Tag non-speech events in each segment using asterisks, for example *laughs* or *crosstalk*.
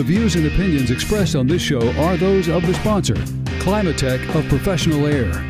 The views and opinions expressed on this show are those of the sponsor, Climatech of Professional Air.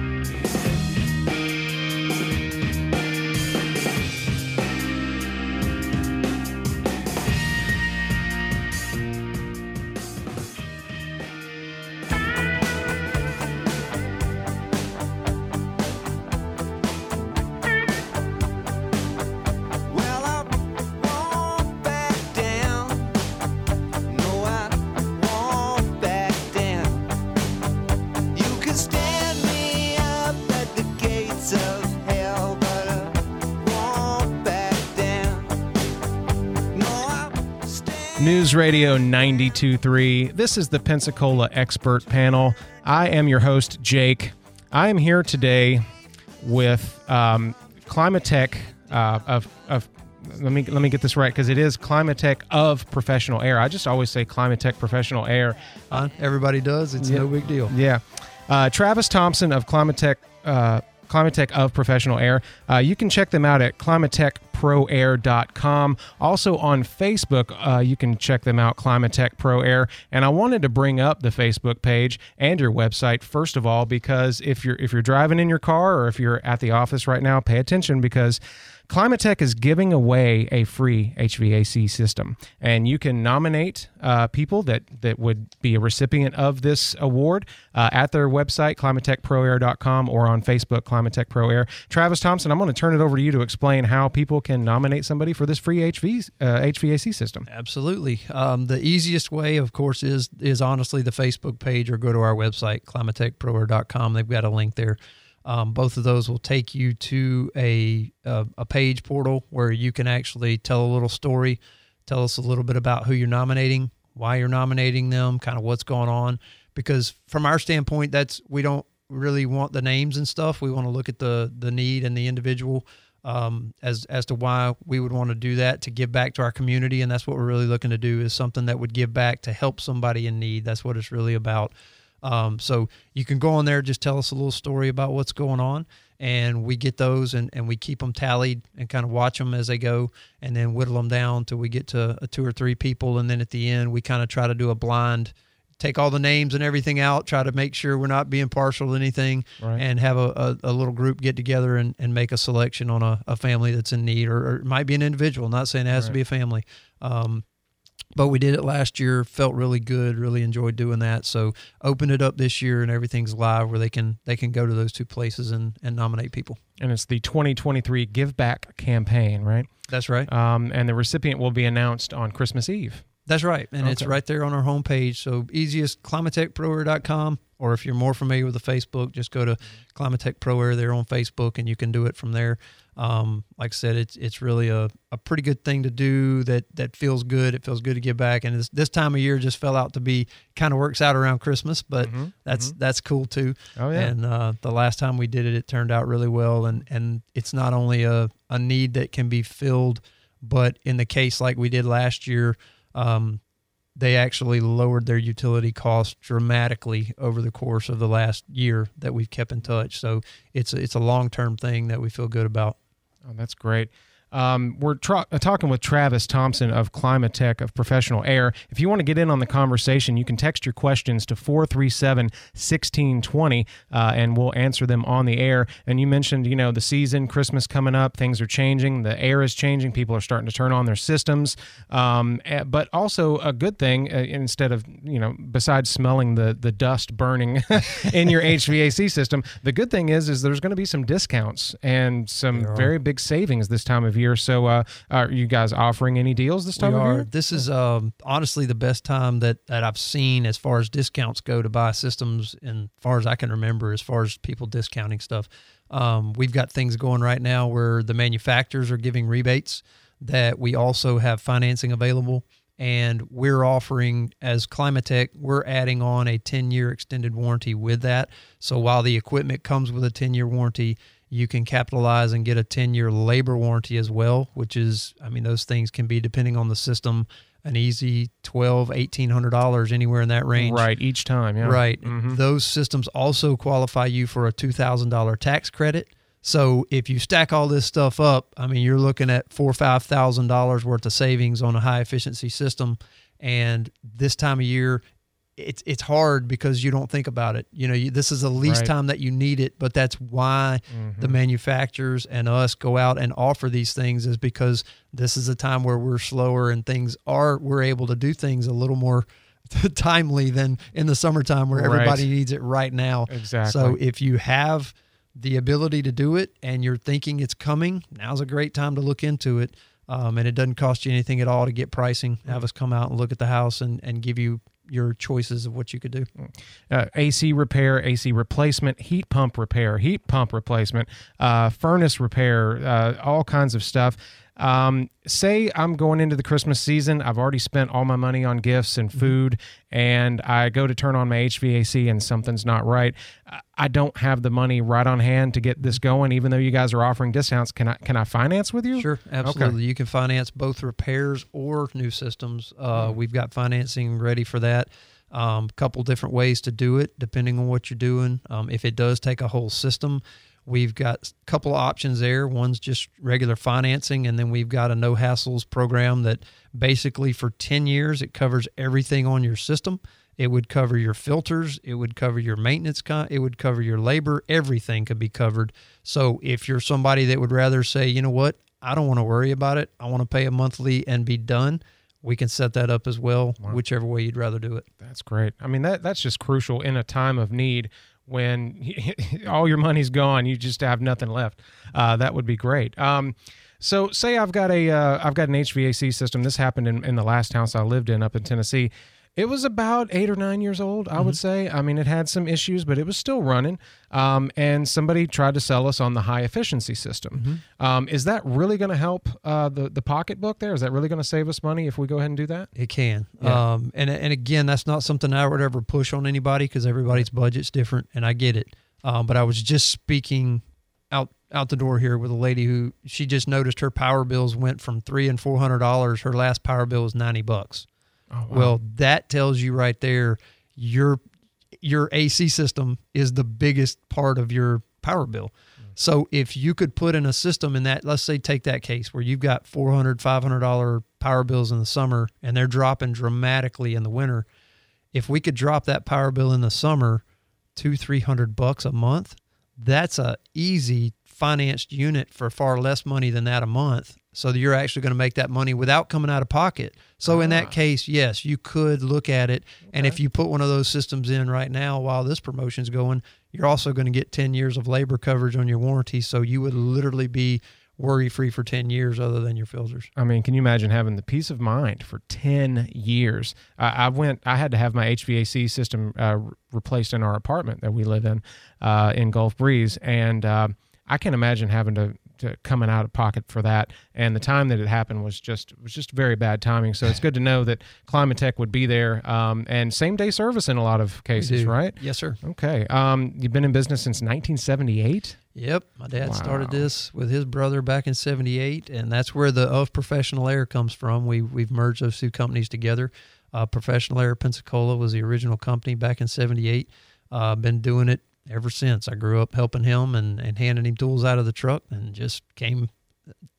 News Radio 92.3. This is the Pensacola Expert Panel. I am your host, Jake. I am here today with um, Climatech uh, of, of let me let me get this right because it is Climatech of Professional Air. I just always say Climatech Professional Air. Fine. Everybody does. It's no big deal. Yeah. Uh, Travis Thompson of Climatech, uh, Climatech of Professional Air. Uh, you can check them out at climatechproair.com. Also on Facebook, uh, you can check them out, Climatech Pro Air. And I wanted to bring up the Facebook page and your website first of all because if you're if you're driving in your car or if you're at the office right now, pay attention because Climatech is giving away a free HVAC system, and you can nominate uh, people that that would be a recipient of this award uh, at their website, climatechproair.com, or on Facebook, Climatech Pro Air. Travis Thompson, I'm going to turn it over to you to explain how people can nominate somebody for this free HV, uh, HVAC system. Absolutely. Um, the easiest way, of course, is is honestly the Facebook page or go to our website, climatechproair.com. They've got a link there. Um, both of those will take you to a, a a page portal where you can actually tell a little story, tell us a little bit about who you're nominating, why you're nominating them, kind of what's going on. Because from our standpoint, that's we don't really want the names and stuff. We want to look at the the need and the individual um, as as to why we would want to do that to give back to our community, and that's what we're really looking to do is something that would give back to help somebody in need. That's what it's really about. Um, so you can go on there, just tell us a little story about what's going on, and we get those and, and we keep them tallied and kind of watch them as they go, and then whittle them down till we get to a two or three people, and then at the end we kind of try to do a blind. Take all the names and everything out. Try to make sure we're not being partial to anything, Right. and have a, a, a little group get together and, and make a selection on a, a family that's in need, or, or it might be an individual. Not saying it has to be a family. Um, but we did it last year felt really good really enjoyed doing that. So open it up this year and everything's live where they can they can go to those two places and and nominate people. And it's the 2023 Give Back campaign, right? that's right. Um, and the recipient will be announced on Christmas Eve. that's right. And it's right there on our homepage. So easiest climatechproair.com or if you're more familiar with the facebook just go to climatech pro there on facebook and you can do it from there um, like I said, it's it's really a, a pretty good thing to do that that feels good. It feels good to give back, and this, this time of year just fell out to be kind of works out around Christmas, but that's that's cool too. Oh, yeah. And uh, the last time we did it, it turned out really well, and and it's not only a a need that can be filled, but in the case like we did last year, um, they actually lowered their utility costs dramatically over the course of the last year that we've kept in touch. So it's a, it's a long term thing that we feel good about. Oh, that's great. Um, we're tra- uh, talking with Travis Thompson of Climatech of Professional Air. If you want to get in on the conversation, you can text your questions to 437 1620 uh, and we'll answer them on the air. And you mentioned, you know, the season, Christmas coming up, things are changing, the air is changing, people are starting to turn on their systems. Um, eh, but also, a good thing, uh, instead of, you know, besides smelling the, the dust burning *laughs* in your HVAC system, the good thing is, is there's going to be some discounts and some very big savings this time of year. So, uh, are you guys offering any deals this time we of are. year? This is um, honestly the best time that, that I've seen as far as discounts go to buy systems, and far as I can remember, as far as people discounting stuff. Um, we've got things going right now where the manufacturers are giving rebates that we also have financing available. And we're offering, as Climatech, we're adding on a 10 year extended warranty with that. So while the equipment comes with a 10 year warranty, you can capitalize and get a 10 year labor warranty as well, which is, I mean, those things can be, depending on the system, an easy $1,200, $1,800, anywhere in that range. Right, each time, yeah. Right. Mhm. Those systems also qualify you for a $2,000 tax credit. So if you stack all this stuff up, I mean, you're looking at four or five thousand dollars worth of savings on a high efficiency system, And this time of year, it's it's hard because you don't think about it. You know, you, this is the least Right. time that you need it, but that's why the manufacturers and us go out and offer these things is because this is a time where we're slower and things are we're able to do things a little more *laughs* timely than in the summertime where Right. everybody needs it right now. Exactly. So if you have the ability to do it and you're thinking it's coming, now's a great time to look into it. Um, and it doesn't cost you anything at all to get pricing. Have us come out and look at the house and, and give you your choices of what you could do. uh, AC repair, AC replacement, heat pump repair, heat pump replacement, uh, furnace repair, uh, all kinds of stuff. Um, say I'm going into the Christmas season. I've already spent all my money on gifts and food, and I go to turn on my HVAC and something's not right. I- don't have the money right on hand to get this going, even though you guys are offering discounts. Can I can I finance with you? Sure, absolutely. You can finance both repairs or new systems. Uh, We've got financing ready for that. A um, couple different ways to do it, depending on what you're doing. Um, if it does take a whole system, we've got a couple of options there. One's just regular financing, and then we've got a no hassles program that basically for 10 years it covers everything on your system. It would cover your filters. It would cover your maintenance. Con- it would cover your labor. Everything could be covered. So if you're somebody that would rather say, you know what, I don't want to worry about it. I want to pay a monthly and be done. We can set that up as well, whichever way you'd rather do it. That's great. I mean, that that's just crucial in a time of need when *laughs* all your money's gone, you just have nothing left. Uh, that would be great. Um, so, say I've got a uh, I've got an HVAC system. This happened in, in the last house I lived in up in Tennessee. It was about eight or nine years old, I would say. I mean, it had some issues, but it was still running. Um, and somebody tried to sell us on the high efficiency system. Um, is that really going to help uh, the the pocketbook there? Is that really going to save us money if we go ahead and do that? It can. Yeah. Um, and and again, that's not something I would ever push on anybody because everybody's budget's different, and I get it. Um, but I was just speaking out out the door here with a lady who she just noticed her power bills went from three and four hundred dollars. Her last power bill was ninety bucks. Oh, wow. Well, that tells you right there your your AC system is the biggest part of your power bill. Mm. So if you could put in a system in that, let's say take that case where you've got 400 $500 power bills in the summer and they're dropping dramatically in the winter. If we could drop that power bill in the summer, two, 300 bucks a month, that's a easy financed unit for far less money than that a month. So that you're actually going to make that money without coming out of pocket. So in Ah. that case, yes, you could look at it. And if you put one of those systems in right now while this promotion's going, you're also going to get 10 years of labor coverage on your warranty. So you would literally be worry free for 10 years other than your filters. I mean, can you imagine having the peace of mind for ten years? I, I went. I had to have my HVAC system uh, replaced in our apartment that we live in uh, in Gulf Breeze, and uh, I can't imagine having to, to coming out of pocket for that. And the time that it happened was just was just very bad timing. So it's good to know that Climatech would be there um, and same day service in a lot of cases, right? Yes, sir. Okay. Um, you've been in business since 1978. Yep, my dad started this with his brother back in '78, and that's where the of Professional Air comes from. We we've merged those two companies together. Uh, Professional Air Pensacola was the original company back in '78. Uh, been doing it ever since. I grew up helping him and, and handing him tools out of the truck, and just came,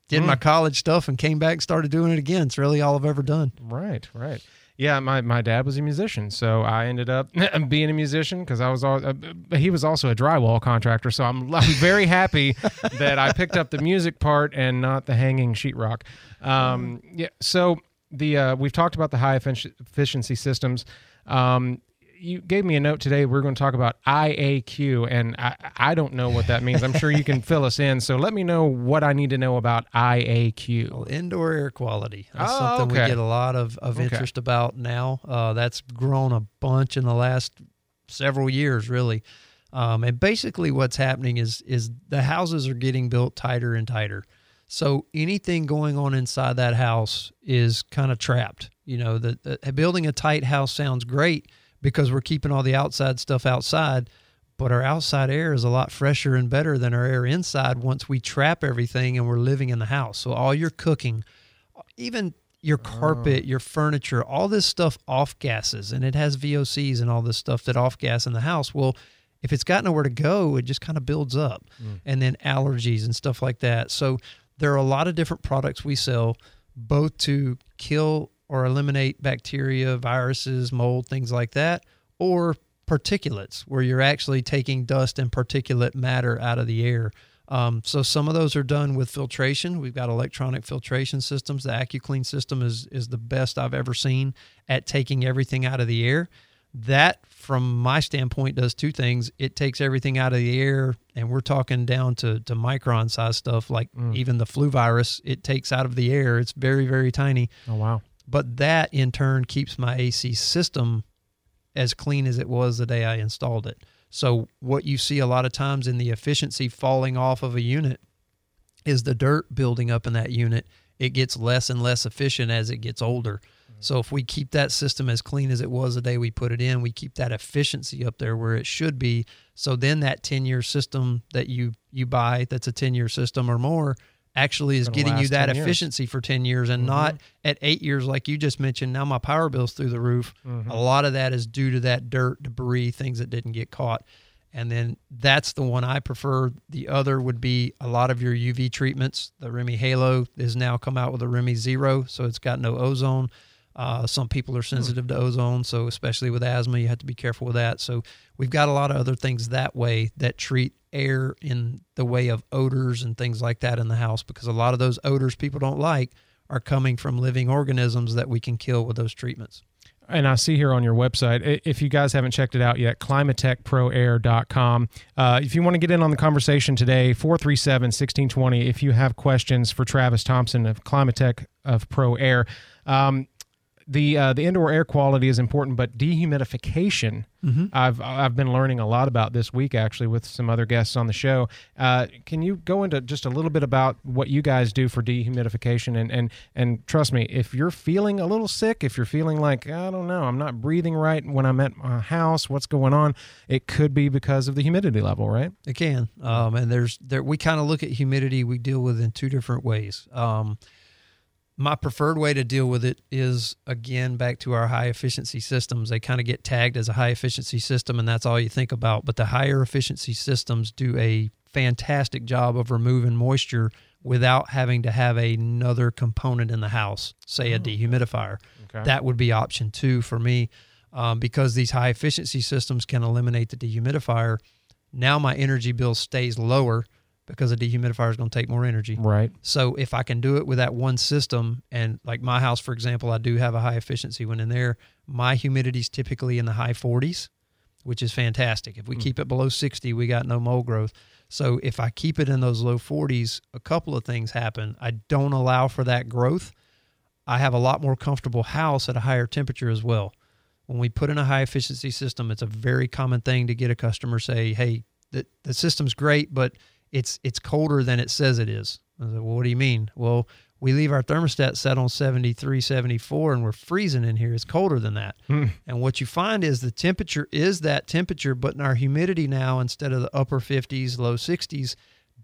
did my college stuff, and came back and started doing it again. It's really all I've ever done. Right, right. Yeah, my, my dad was a musician, so I ended up *laughs* being a musician because I was all. Uh, he was also a drywall contractor, so I'm I'm very happy *laughs* that I picked up the music part and not the hanging sheetrock. Um, yeah. So the uh, we've talked about the high efficiency systems. Um, you gave me a note today. We're going to talk about IAQ, and I, I don't know what that means. I'm sure you can *laughs* fill us in. So let me know what I need to know about IAQ. Well, indoor air quality. That's Oh, something okay. we get a lot of, of Okay. interest about now. Uh, that's grown a bunch in the last several years, really. Um, and basically, what's happening is is the houses are getting built tighter and tighter. So anything going on inside that house is kind of trapped. You know, the, the building a tight house sounds great because we're keeping all the outside stuff outside, but our outside air is a lot fresher and better than our air inside once we trap everything and we're living in the house. So all your cooking, even your carpet, oh. your furniture, all this stuff off gases and it has VOCs and all this stuff that off gas in the house. Well, if it's got nowhere to go, it just kind of builds up. Mm. And then allergies and stuff like that. So there are a lot of different products we sell both to kill or eliminate bacteria, viruses, mold, things like that, or particulates, where you're actually taking dust and particulate matter out of the air. Um, so some of those are done with filtration. We've got electronic filtration systems. The AccuClean system is is the best I've ever seen at taking everything out of the air. That, from my standpoint, does two things. It takes everything out of the air, and we're talking down to, to micron size stuff, like even the flu virus, it takes out of the air. It's very, very tiny. Oh wow. But that in turn keeps my AC system as clean as it was the day I installed it. So, what you see a lot of times in the efficiency falling off of a unit is the dirt building up in that unit. It gets less and less efficient as it gets older. Mm-hmm. So if we keep that system as clean as it was the day we put it in, we keep that efficiency up there where it should be. So then that 10-year system that you you buy that's a 10-year system or more actually is getting you that 10 years. efficiency for 10 years and mm-hmm. not at 8 years like you just mentioned. Now my power bill's through the roof. A mm-hmm. lot of that is due to that dirt, debris, things that didn't get caught. And then that's the one I prefer. The other would be a lot of your UV treatments. The REME HALO has now come out with a Remy Zero, so it's got no ozone. Uh, some people are hmm. sensitive to ozone, so especially with asthma, you have to be careful with that. So we've got a lot of other things that way that treat air in the way of odors and things like that in the house because a lot of those odors people don't like are coming from living organisms that we can kill with those treatments. And I see here on your website, if you guys haven't checked it out yet, climatechproair.com. Uh, if you want to get in on the conversation today, 437 1620, if you have questions for Travis Thompson of Climatech of Pro Air. Um, the uh, the indoor air quality is important, but dehumidification. I've I've been learning a lot about this week actually with some other guests on the show. Uh, can you go into just a little bit about what you guys do for dehumidification and and and trust me, if you're feeling a little sick, if you're feeling like I don't know, I'm not breathing right when I'm at my house, what's going on? It could be because of the humidity level, right? It can, um, and there's there we kind of look at humidity. We deal with in two different ways. Um, my preferred way to deal with it is again back to our high efficiency systems. They kind of get tagged as a high efficiency system, and that's all you think about. But the higher efficiency systems do a fantastic job of removing moisture without having to have another component in the house, say a dehumidifier. Okay. That would be option two for me um, because these high efficiency systems can eliminate the dehumidifier. Now my energy bill stays lower because a dehumidifier is going to take more energy. Right. So if I can do it with that one system, and like my house, for example, I do have a high efficiency one in there. My humidity is typically in the high 40s, which is fantastic. If we hmm. keep it below 60, we got no mold growth. So if I keep it in those low 40s, a couple of things happen. I don't allow for that growth. I have a lot more comfortable house at a higher temperature as well. When we put in a high efficiency system, it's a very common thing to get a customer say, "Hey, the the system's great, but it's it's colder than it says it is." I said, "Well, what do you mean?" Well, we leave our thermostat set on 73, 74, and we're freezing in here. It's colder than that. Hmm. And what you find is the temperature is that temperature, but in our humidity now, instead of the upper 50s, low 60s,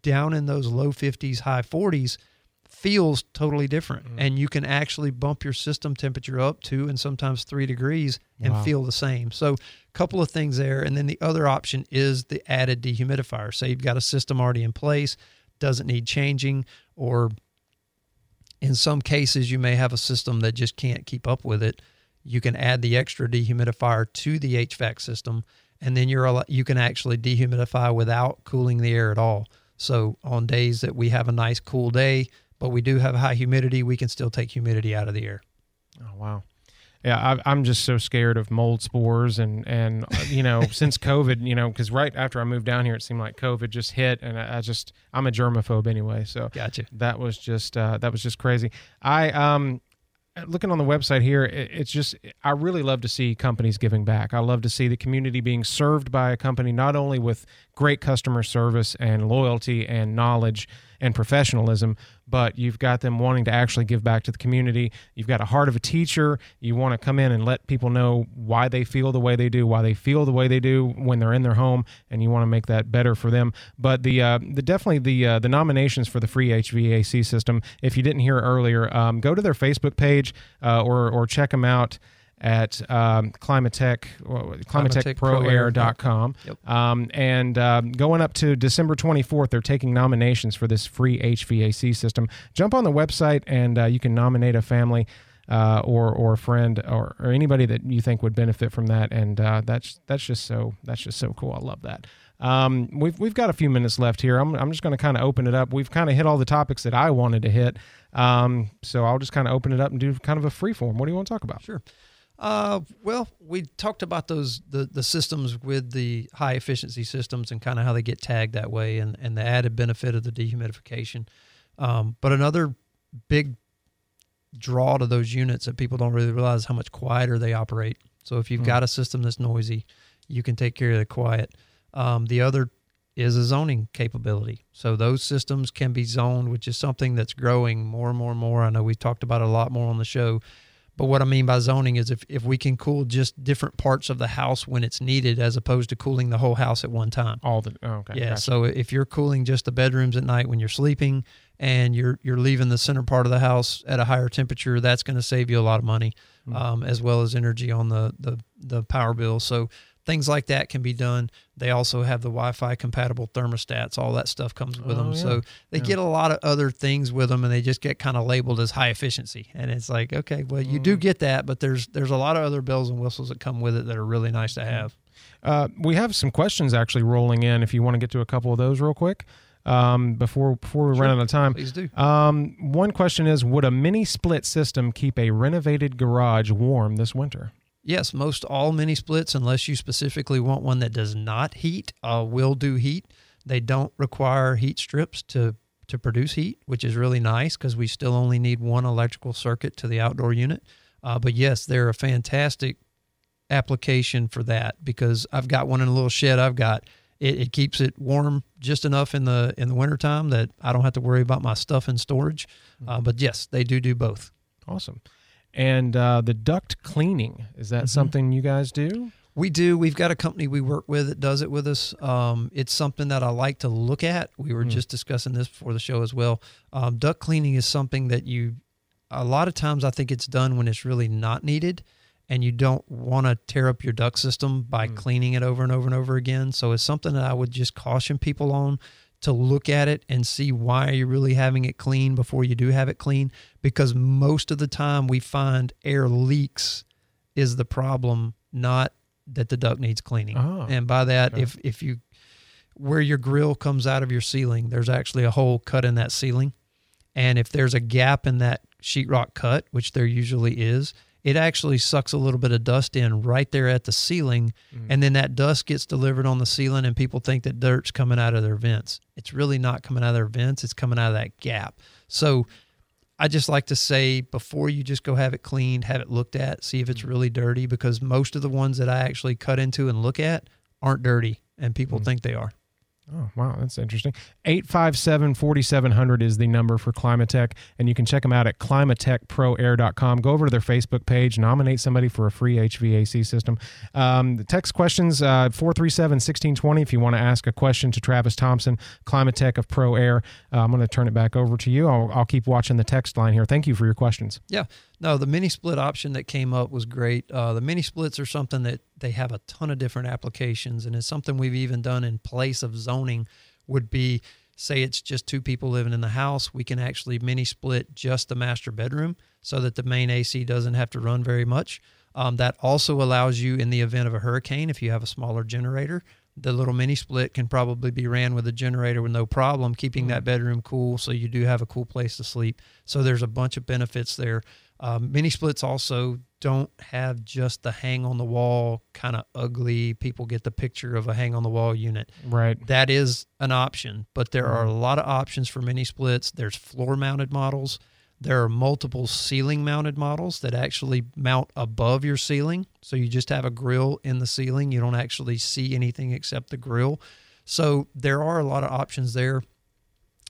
down in those low 50s, high 40s, feels totally different. Mm-hmm. And you can actually bump your system temperature up to and sometimes three degrees and Wow. feel the same. So, a couple of things there. And then the other option is the added dehumidifier. Say you've got a system already in place, doesn't need changing, or in some cases, you may have a system that just can't keep up with it. You can add the extra dehumidifier to the HVAC system, and then you're you can actually dehumidify without cooling the air at all. So on days that we have a nice cool day, but we do have high humidity, we can still take humidity out of the air. Oh wow. Yeah, I, I'm just so scared of mold spores and and uh, you know *laughs* since COVID, you know, because right after I moved down here, it seemed like COVID just hit, and I, I just I'm a germaphobe anyway, so Gotcha. that was just uh, that was just crazy. I um looking on the website here, it, it's just I really love to see companies giving back. I love to see the community being served by a company not only with great customer service and loyalty and knowledge and professionalism, but you've got them wanting to actually give back to the community. You've got a heart of a teacher. You want to come in and let people know why they feel the way they do, why they feel the way they do when they're in their home, and you want to make that better for them. But the uh, the definitely the uh, the nominations for the free HVAC system. If you didn't hear earlier, um, go to their Facebook page uh, or or check them out at um, Climatech, climatechproair.com. Yep. Um, and um, going up to December 24th, they're taking nominations for this free HVAC system. Jump on the website and uh, you can nominate a family. uh, or or a friend or, or anybody that you think would benefit from that. And uh, that's that's just so that's just so cool. I love that. Um, we've we've got a few minutes left here. I'm I'm just going to kind of open it up. We've kind of hit all the topics that I wanted to hit. Um, so I'll just kind of open it up and do kind of a free form. What do you want to talk about? Sure. Uh, well, we talked about those the the systems with the high efficiency systems and kind of how they get tagged that way, and and the added benefit of the dehumidification. Um, but another big draw to those units that people don't really realize how much quieter they operate. So if you've Mm. got a system that's noisy, you can take care of the quiet. Um, the other is a zoning capability. So those systems can be zoned, which is something that's growing more and more and more. I know we've talked about it a lot more on the show. But what I mean by zoning is if, if we can cool just different parts of the house when it's needed as opposed to cooling the whole house at one time. All the oh, okay. Yeah. gotcha. So if you're cooling just the bedrooms at night when you're sleeping and you're you're leaving the center part of the house at a higher temperature, that's going to save you a lot of money, Hmm. um, as well as energy on the, the the power bill. So things like that can be done. They also have the Wi-Fi compatible thermostats. All that stuff comes with Oh, them. yeah. So they Yeah. get a lot of other things with them, and they just get kind of labeled as high efficiency. And it's like, okay, well, you do Mm. get that, but there's there's a lot of other bells and whistles that come with it that are really nice to have. Uh, we have some questions actually rolling in. If you want to get to a couple of those real quick um, before before we run out of time. Please do. Um, one question is: Would a mini split system keep a renovated garage warm this winter? Yes, most all mini splits, unless you specifically want one that does not heat, uh, will do heat. They don't require heat strips to to produce heat, which is really nice because we still only need one electrical circuit to the outdoor unit. Uh, but yes, they're a fantastic application for that because I've got one in a little shed I've got. It, it keeps it warm just enough in the in the wintertime that I don't have to worry about my stuff in storage. Uh, but yes, they do do both. Awesome. And uh, the duct cleaning is that Mhm. something you guys do? We do. We've got a company we work with that does it with us. Um, it's something that I like to look at. We were Hmm. just discussing this before the show as well. Um, duct cleaning is something that you, a lot of times, I think it's done when it's really not needed, and you don't want to tear up your duct system by Hmm. cleaning it over and over and over again. So it's something that I would just caution people on to look at it and see why you're really having it clean before you do have it clean. Because most of the time, we find air leaks is the problem, not that the duct needs cleaning. Oh, and by that, okay. if if you where your grill comes out of your ceiling, there's actually a hole cut in that ceiling, and if there's a gap in that sheetrock cut, which there usually is, it actually sucks a little bit of dust in right there at the ceiling, Mm. and then that dust gets delivered on the ceiling, and people think that dirt's coming out of their vents. It's really not coming out of their vents; it's coming out of that gap. So I just like to say before you just go have it cleaned, have it looked at, see if it's really dirty because most of the ones that I actually cut into and look at aren't dirty and people Mm. think they are. Oh, wow, that's interesting. 857 4700 is the number for Climatech, and you can check them out at climatechproair.com. Go over to their Facebook page, nominate somebody for a free HVAC system. Um, the text questions 437 1620 if you want to ask a question to Travis Thompson, Climatech of Pro Air. Uh, I'm going to turn it back over to you. I'll, I'll keep watching the text line here. Thank you for your questions. Yeah. No, the mini split option that came up was great. Uh, the mini splits are something that they have a ton of different applications, and it's something we've even done in place of zoning. Would be say it's just two people living in the house, we can actually mini split just the master bedroom so that the main AC doesn't have to run very much. Um, that also allows you, in the event of a hurricane, if you have a smaller generator, the little mini split can probably be ran with a generator with no problem, keeping that bedroom cool so you do have a cool place to sleep. So there's a bunch of benefits there. Um, mini splits also don't have just the hang on the wall kind of ugly. People get the picture of a hang on the wall unit. Right. That is an option, but there are a lot of options for mini splits. There's floor mounted models. There are multiple ceiling mounted models that actually mount above your ceiling. So you just have a grill in the ceiling. You don't actually see anything except the grill. So there are a lot of options there,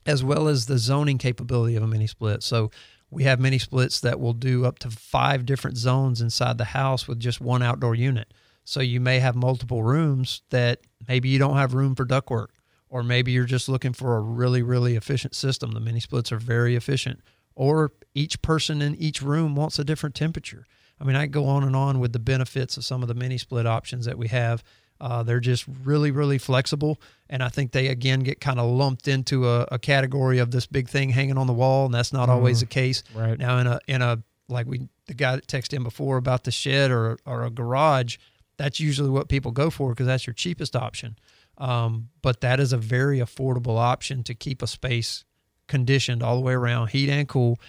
as well as the zoning capability of a mini split. So we have mini splits that will do up to five different zones inside the house with just one outdoor unit. So you may have multiple rooms that maybe you don't have room for ductwork, or maybe you're just looking for a really, really efficient system. The mini splits are very efficient. Or each person in each room wants a different temperature. I mean, I go on and on with the benefits of some of the mini split options that we have. Uh, they're just really, really flexible. And I think they, again, get kind of lumped into a, a category of this big thing hanging on the wall. And that's not always the case. Right. Now, in a, in a like we the guy that texted in before about the shed or or a garage, that's usually what people go for because that's your cheapest option. Um, but that is a very affordable option to keep a space conditioned all the way around, heat and cool.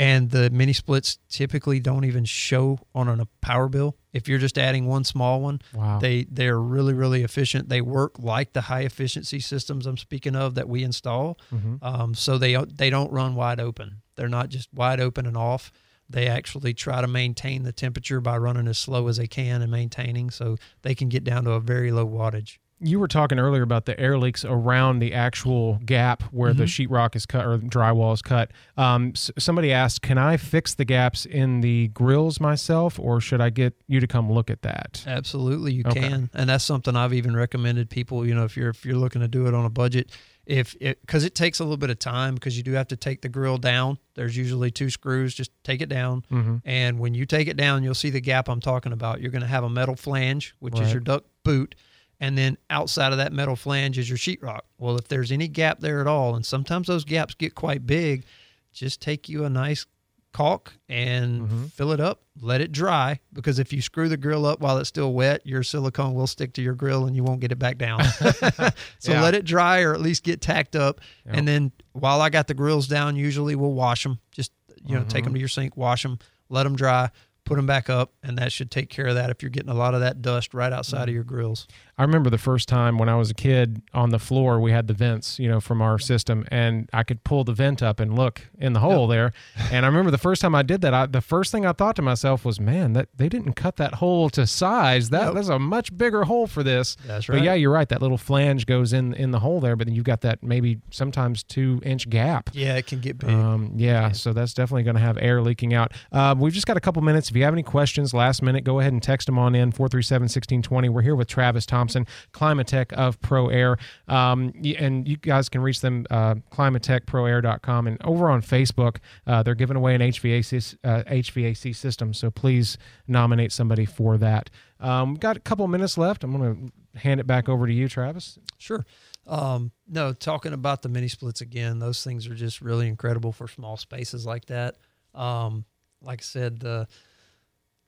And the mini splits typically don't even show on a power bill. If you're just adding one small one, Wow. they they're really really efficient. They work like the high efficiency systems I'm speaking of that we install. Mhm. Um, so they they don't run wide open. They're not just wide open and off. They actually try to maintain the temperature by running as slow as they can and maintaining, so they can get down to a very low wattage. You were talking earlier about the air leaks around the actual gap where the sheetrock is cut or drywall is cut. Um, s- somebody asked, "Can I fix the gaps in the grills myself, or should I get you to come look at that?" Absolutely, you Okay. can, and that's something I've even recommended people. You know, if you're if you're looking to do it on a budget, if it because it takes a little bit of time because you do have to take the grill down. There's usually two screws. Just take it down, Mhm. and when you take it down, you'll see the gap I'm talking about. You're going to have a metal flange, which Right. is your duct boot, and then outside of that metal flange is your sheetrock. Well, if there's any gap there at all, and sometimes those gaps get quite big, just take you a nice caulk and Mhm. fill it up, let it dry because if you screw the grill up while it's still wet, your silicone will stick to your grill and you won't get it back down. *laughs* *laughs* so Yeah. let it dry or at least get tacked up. Yep. And then while I got the grills down, usually we'll wash them. Just you know, take Mhm. them to your sink, wash them, let them dry, put them back up, and that should take care of that if you're getting a lot of that dust right outside Mm. of your grills. I remember the first time when I was a kid on the floor, we had the vents, you know, from our system, and I could pull the vent up and look in the hole there. And I remember the first time I did that, I, the first thing I thought to myself was, "Man, that they didn't cut that hole to size. That Yep. that's a much bigger hole for this." That's right. But yeah, you're right. That little flange goes in in the hole there, but then you've got that maybe sometimes two inch gap. Yeah, it can get big. Um, yeah, so that's definitely going to have air leaking out. Uh, we've just got a couple minutes. If you have any questions last minute, go ahead and text them on in 437 1620. We're here with Travis Thompson, Climatech of Pro Air. Um, and you guys can reach them, uh, climatechproair.com. And over on Facebook, uh, they're giving away an HVAC, uh, HVAC system. So please nominate somebody for that. Um, we've got a couple minutes left. I'm going to hand it back over to you, Travis. Sure. Um, no, talking about the mini splits again, those things are just really incredible for small spaces like that. Um, like I said, the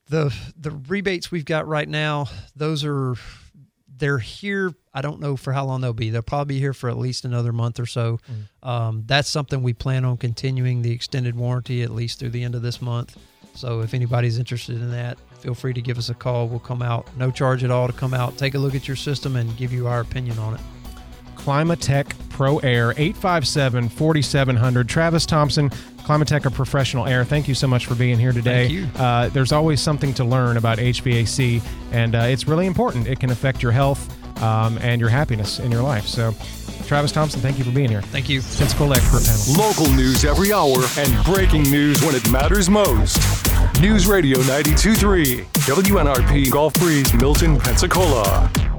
the the rebates we've got right now, those are they're here. I don't know for how long they'll be. They'll probably be here for at least another month or so. Um, that's something we plan on continuing the extended warranty at least through the end of this month. So if anybody's interested in that, feel free to give us a call. We'll come out, no charge at all to come out, take a look at your system, and give you our opinion on it. Climatech Pro Air, 857 4700. Travis Thompson, Climatech of Professional Air, thank you so much for being here today. Thank you. Uh, there's always something to learn about HVAC, and uh, it's really important. It can affect your health um, and your happiness in your life. So, Travis Thompson, thank you for being here. Thank you. Pensacola Expert Panel. Local news every hour and breaking news when it matters most. News Radio 923, WNRP Gulf Breeze, Milton, Pensacola.